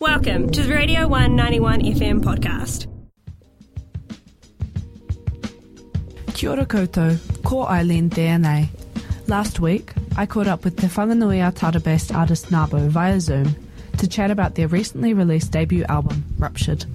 Welcome to the Radio 191 FM podcast. Kia ora koutou, ko Eileen DNA. Last week, I caught up with Te Whanganui Tara-based artist Nabo via Zoom to chat about their recently released debut album, Ruptured.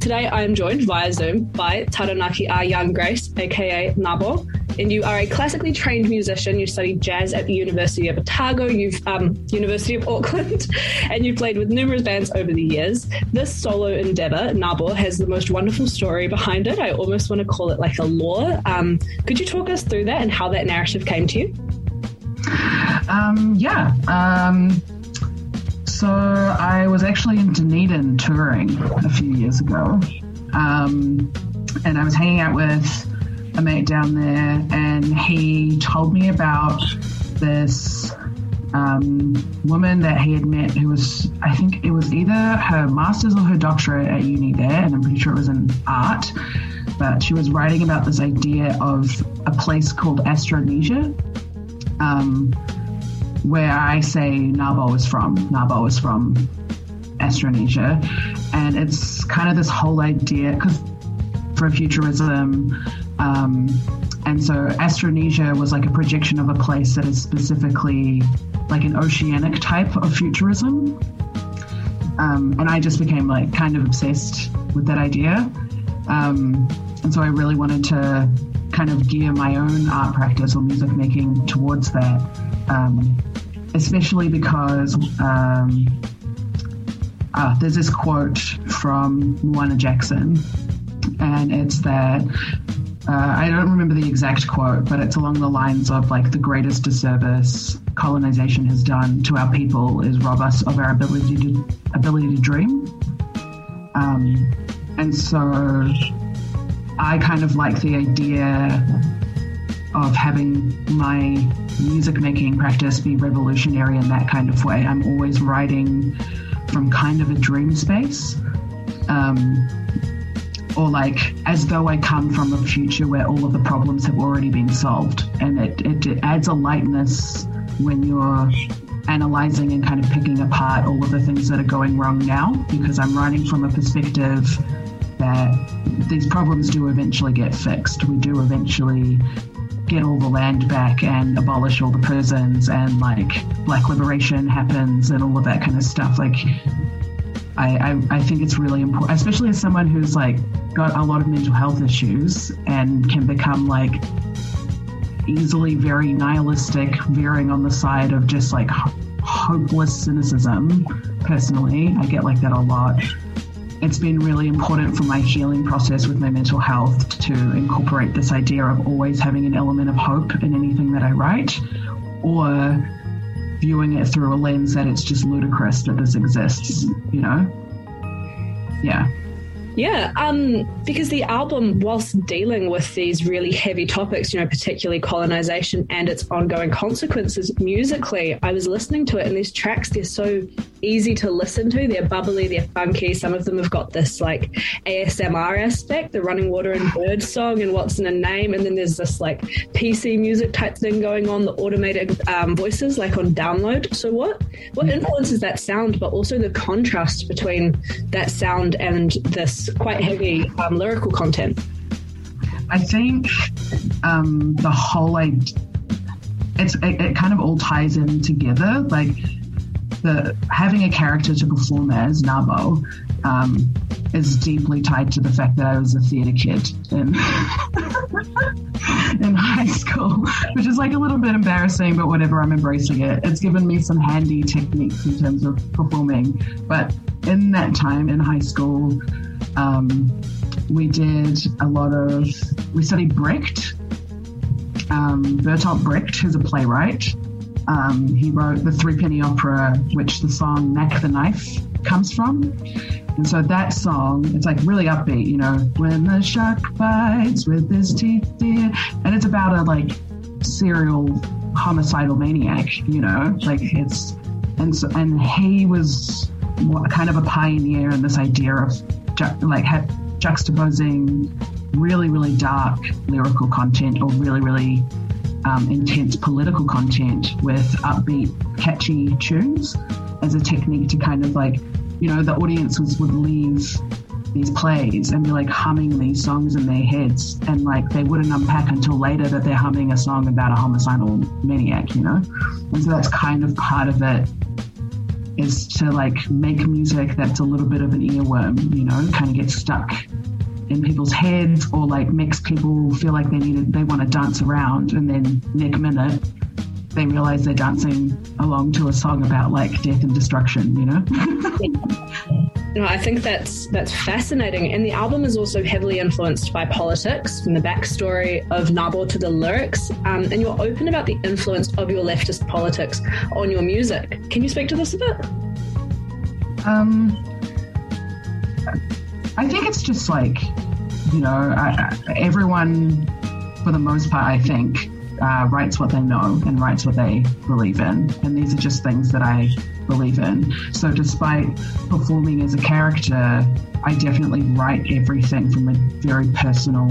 Today I am joined via Zoom by Taranaki A Young Grace, aka Nabo, and you are a classically trained musician. You studied jazz at the University of Otago, you've um, University of Auckland, and you've played with numerous bands over the years. This solo endeavor, Nabo, has the most wonderful story behind it. I almost want to call it like a lore. Um, could you talk us through that and how that narrative came to you? Um, yeah. Um, so I was actually in Dunedin touring a few years ago, um, and I was hanging out with a mate down there, and he told me about this um, woman that he had met who was, I think it was either her master's or her doctorate at uni there, and I'm pretty sure it was in art. But she was writing about this idea of a place called Astronesia, um, where I say Nabo is from. Nabo is from Astronesia. And it's kind of this whole idea, because for futurism, um, and so Astronesia was like a projection of a place that is specifically like an oceanic type of futurism. Um, and I just became like kind of obsessed with that idea. Um, and so I really wanted to kind of gear my own art practice or music making towards that, um, especially because um, uh, there's this quote from Moana Jackson, and it's that uh, I don't remember the exact quote, but it's along the lines of like the greatest disservice colonization has done to our people is rob us of our ability to ability to dream. Um, and so I kind of like the idea of having my music making practice be revolutionary in that kind of way. I'm always writing from kind of a dream space. Um, or like as though I come from a future where all of the problems have already been solved. And it, it, it adds a lightness when you're analyzing and kind of picking apart all of the things that are going wrong now because I'm writing from a perspective that these problems do eventually get fixed. We do eventually get all the land back and abolish all the prisons and like black liberation happens and all of that kind of stuff. Like I, I, I think it's really important, especially as someone who's like got a lot of mental health issues and can become like easily very nihilistic, veering on the side of just like hopeless cynicism. Personally, I get like that a lot. It's been really important for my healing process with my mental health to incorporate this idea of always having an element of hope in anything that I write, or viewing it through a lens that it's just ludicrous that this exists, you know? Yeah. Yeah, um, because the album, whilst dealing with these really heavy topics, you know, particularly colonization and its ongoing consequences musically, I was listening to it and these tracks, they're so easy to listen to. They're bubbly, they're funky. Some of them have got this like ASMR aspect, the running water and bird song and what's in a name. And then there's this like PC music type thing going on, the automated um, voices like on download. So what, what influences that sound, but also the contrast between that sound and this quite heavy um, lyrical content? I think um, the whole like it's it, it kind of all ties in together. Like the having a character to perform as Nabo um, is deeply tied to the fact that I was a theatre kid in in high school, which is like a little bit embarrassing, but whatever. I'm embracing it. It's given me some handy techniques in terms of performing. But in that time in high school, um, we did a lot of we studied Brecht. Um, Bertolt Brecht, who's a playwright, um, he wrote the Threepenny Opera, which the song Mack the Knife comes from. And so that song, it's like really upbeat, you know, when the shark bites with his teeth, dear. And it's about a like serial homicidal maniac, you know, like it's, and so, and he was kind of a pioneer in this idea of ju- like ha- juxtaposing really, really dark lyrical content or really, really um, intense political content with upbeat, catchy tunes. as a technique to kind of like, you know, the audiences would leave these plays and be like humming these songs in their heads and like they wouldn't unpack until later that they're humming a song about a homicidal maniac, you know? And so that's kind of part of it is to like make music that's a little bit of an earworm, you know, kind of get stuck in people's heads or like makes people feel like they need they want to dance around and then next minute they realize they're dancing along to a song about like death and destruction, you know? No, I think that's that's fascinating. And the album is also heavily influenced by politics, from the backstory of Nabo to the lyrics. Um, and you're open about the influence of your leftist politics on your music. Can you speak to this a bit? Um, I think it's just like, you know, I, I, everyone, for the most part, I think, uh, writes what they know and writes what they believe in. And these are just things that I believe in. So, despite performing as a character, I definitely write everything from a very personal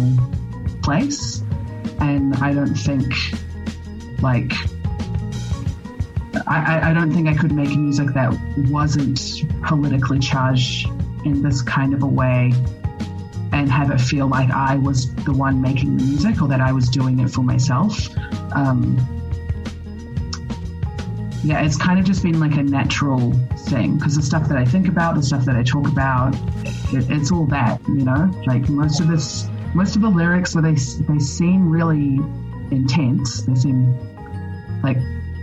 place. And I don't think, like, I, I don't think I could make music that wasn't politically charged in this kind of a way and have it feel like I was the one making the music or that I was doing it for myself. Um, yeah, it's kind of just been like a natural thing because the stuff that I think about, the stuff that I talk about, it, it's all that, you know. Like most of this, most of the lyrics, where they they seem really intense. They seem like,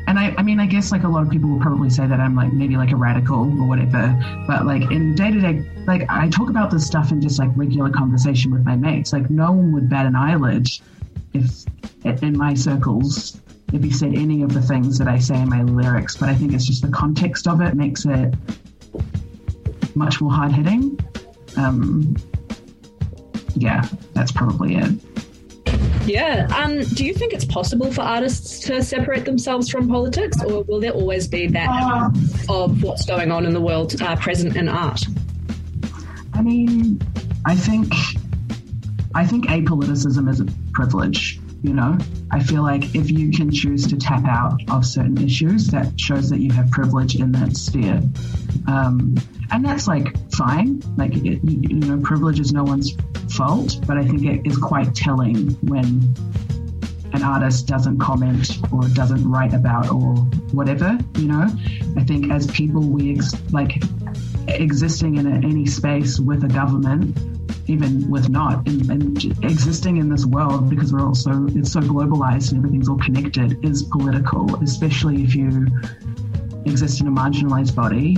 and I, I mean, I guess like a lot of people will probably say that I'm like maybe like a radical or whatever, but like in day to day, like I talk about this stuff in just like regular conversation with my mates. Like no one would bat an eyelid if in my circles if you said any of the things that I say in my lyrics, but I think it's just the context of it makes it much more hard hitting. Um, yeah, that's probably it. Yeah. Um, do you think it's possible for artists to separate themselves from politics, or will there always be that uh, of what's going on in the world uh, present in art? I mean, I think I think apoliticism is a privilege you know i feel like if you can choose to tap out of certain issues that shows that you have privilege in that sphere um, and that's like fine. Like it, you know privilege is no one's fault but i think it is quite telling when an artist doesn't comment or doesn't write about or whatever you know? I think as people we ex- like existing in a, any space with a government even with not and, and, existing in this world because we're also it's so globalized and everything's all connected is political especially if you exist in a marginalized body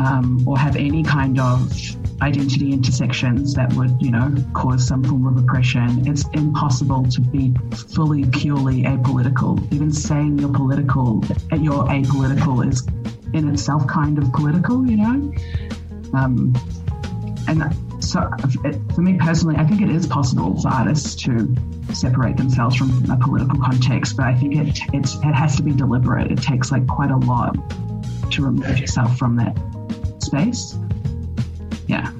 um, or have any kind of identity intersections that would you know cause some form of oppression it's impossible to be fully purely apolitical. Even saying you're political you're apolitical is in itself kind of political you know? Um, and so for me personally, I think it is possible for artists to separate themselves from a political context, but I think it it has to be deliberate. It takes like quite a lot to remove yourself from that space. Yeah.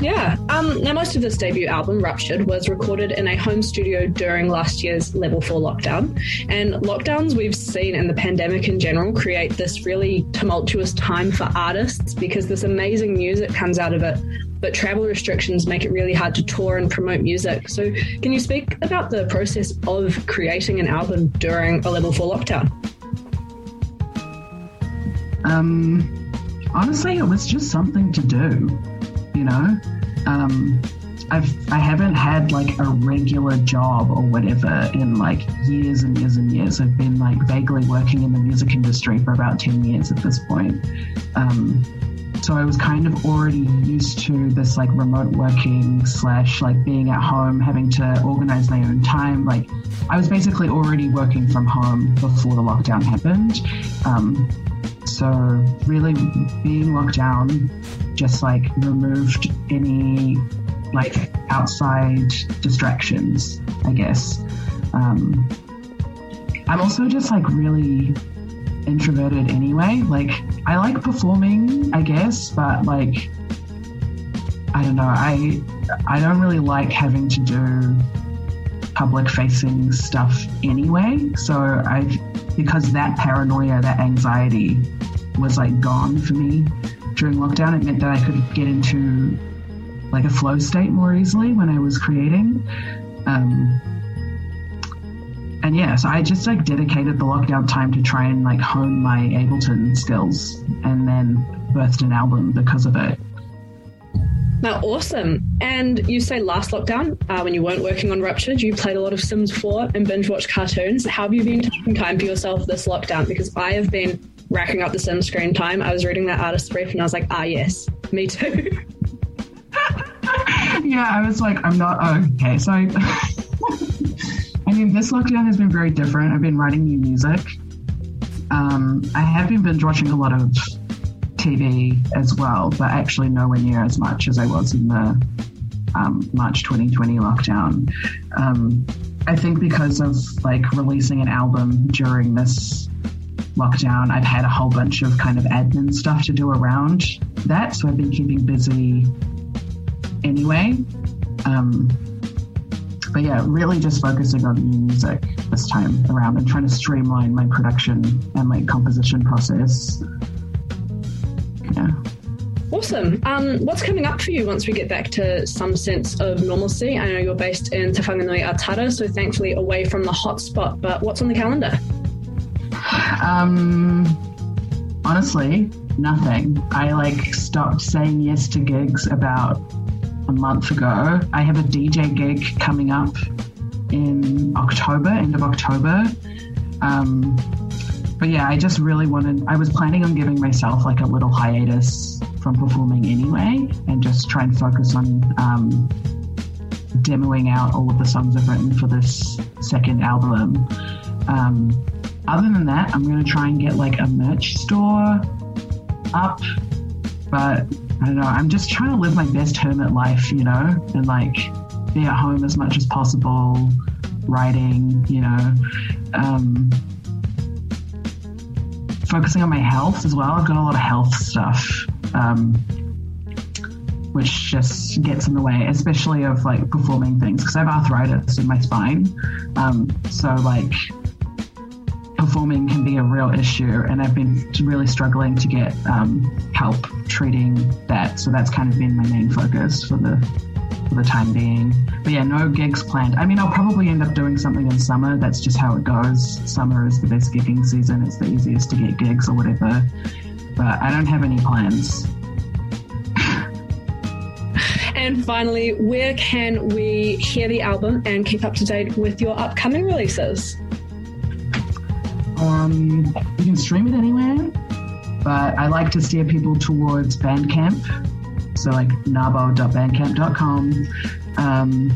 Yeah. Um, now, most of this debut album, Ruptured, was recorded in a home studio during last year's level four lockdown. And lockdowns we've seen in the pandemic in general create this really tumultuous time for artists because this amazing music comes out of it but travel restrictions make it really hard to tour and promote music. So, can you speak about the process of creating an album during a level four lockdown? Um, honestly, it was just something to do, you know. Um, I've I haven't had like a regular job or whatever in like years and years and years. I've been like vaguely working in the music industry for about ten years at this point. Um, so I was kind of already used to this like remote working slash like being at home, having to organize my own time. Like I was basically already working from home before the lockdown happened. Um, so really being locked down just like removed any like outside distractions, I guess. Um, I'm also just like really introverted anyway. Like, I like performing, I guess, but like, I don't know. I I don't really like having to do public facing stuff anyway. So I because that paranoia, that anxiety was like gone for me during lockdown. It meant that I could get into like a flow state more easily when I was creating. Um, and yeah, so I just like dedicated the lockdown time to try and like hone my Ableton skills and then birthed an album because of it. Now, awesome. And you say last lockdown, uh, when you weren't working on Ruptured, you played a lot of Sims 4 and binge watched cartoons. How have you been taking time for yourself this lockdown? Because I have been racking up the Sims screen time. I was reading that artist brief and I was like, ah, yes, me too. yeah, I was like, I'm not okay. So, I, I mean, this lockdown has been very different. I've been writing new music. Um, I have been binge watching a lot of TV as well, but actually nowhere near as much as I was in the um, March 2020 lockdown. Um, I think because of like releasing an album during this lockdown, I've had a whole bunch of kind of admin stuff to do around that. So I've been keeping busy anyway. Um, but yeah, really just focusing on new music this time around and trying to streamline my production and like composition process. Awesome. Um, what's coming up for you once we get back to some sense of normalcy? I know you're based in Te Whanganui-a-Tara, so thankfully away from the hotspot, but what's on the calendar? Um, honestly, nothing. I like stopped saying yes to gigs about a month ago. I have a DJ gig coming up in October, end of October. Um, but yeah, I just really wanted, I was planning on giving myself like a little hiatus from performing anyway and just try and focus on um, demoing out all of the songs I've written for this second album. Um, other than that, I'm going to try and get like a merch store up, but I don't know. I'm just trying to live my best hermit life, you know, and like be at home as much as possible, writing, you know, um, focusing on my health as well. I've got a lot of health stuff, um, which just gets in the way, especially of like performing things because I have arthritis in my spine. Um, so, like, performing can be a real issue, and I've been really struggling to get um, help treating that. So that's kind of been my main focus for the for the time being. But yeah, no gigs planned. I mean, I'll probably end up doing something in summer. That's just how it goes. Summer is the best gigging season. It's the easiest to get gigs or whatever. But I don't have any plans. And finally, where can we hear the album and keep up to date with your upcoming releases? Um, you can stream it anywhere, but I like to steer people towards Bandcamp. So, like nabo.bandcamp.com, um,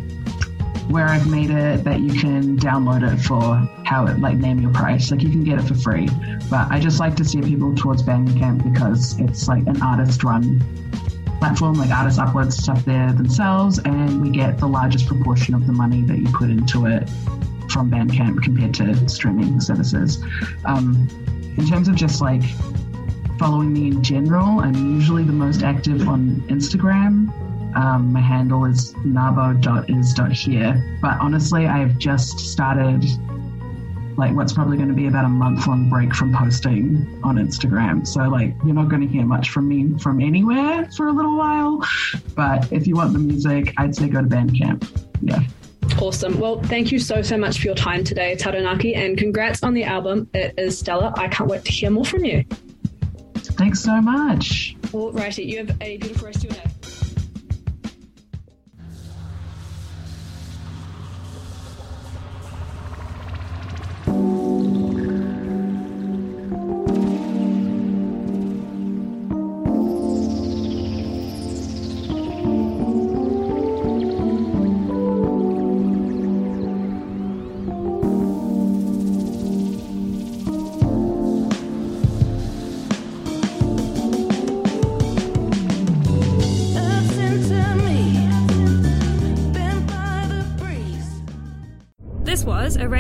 where I've made it that you can download it for how it, like, name your price. Like, you can get it for free. But I just like to steer people towards Bandcamp because it's like an artist run platform. Like, artists upload stuff there themselves, and we get the largest proportion of the money that you put into it from Bandcamp compared to streaming services. Um, in terms of just like following me in general, I'm usually the most active on Instagram. Um, my handle is nabo.is.here. But honestly, I've just started like what's probably going to be about a month long break from posting on Instagram. So like you're not going to hear much from me from anywhere for a little while. But if you want the music, I'd say go to Bandcamp. Yeah. Awesome. Well, thank you so, so much for your time today, Taranaki, and congrats on the album. It is stellar. I can't wait to hear more from you. Thanks so much. All righty. You have a beautiful rest of your day.